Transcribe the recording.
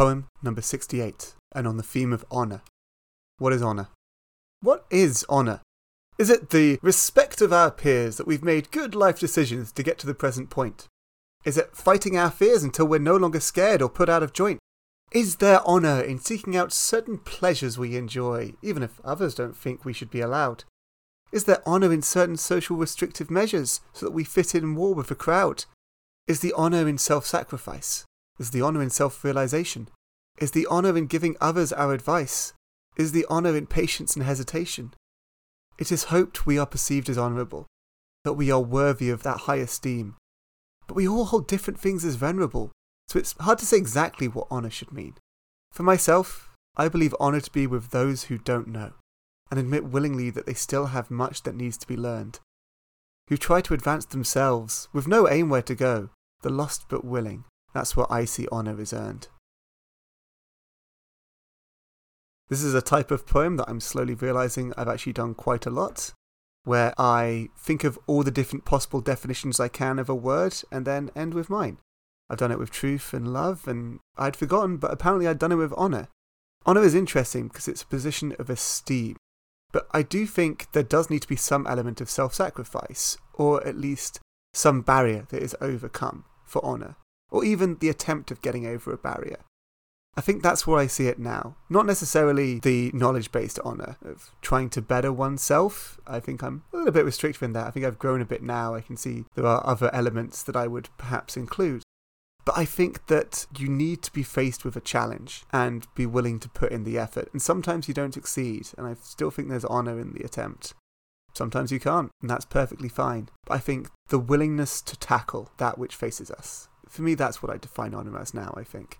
Poem number 68, and on the theme of honour. What is honour? What is honour? Is it the respect of our peers that we've made good life decisions to get to the present point? Is it fighting our fears until we're no longer scared or put out of joint? Is there honour in seeking out certain pleasures we enjoy, even if others don't think we should be allowed? Is there honour in certain social restrictive measures so that we fit in more with the crowd? Is the honour in self sacrifice? Is the honour in self realization? Is the honour in giving others our advice? Is the honour in patience and hesitation? It is hoped we are perceived as honourable, that we are worthy of that high esteem. But we all hold different things as venerable, so it's hard to say exactly what honour should mean. For myself, I believe honour to be with those who don't know, and admit willingly that they still have much that needs to be learned. Who try to advance themselves, with no aim where to go, the lost but willing, that's where I see honour is earned. This is a type of poem that I'm slowly realizing I've actually done quite a lot, where I think of all the different possible definitions I can of a word and then end with mine. I've done it with truth and love, and I'd forgotten, but apparently I'd done it with honour. Honour is interesting because it's a position of esteem, but I do think there does need to be some element of self sacrifice, or at least some barrier that is overcome for honour or even the attempt of getting over a barrier. I think that's where I see it now. Not necessarily the knowledge based honour of trying to better oneself. I think I'm a little bit restrictive in that. I think I've grown a bit now. I can see there are other elements that I would perhaps include. But I think that you need to be faced with a challenge and be willing to put in the effort. And sometimes you don't succeed, and I still think there's honour in the attempt. Sometimes you can't, and that's perfectly fine. But I think the willingness to tackle that which faces us for me, that's what I define honour as now, I think.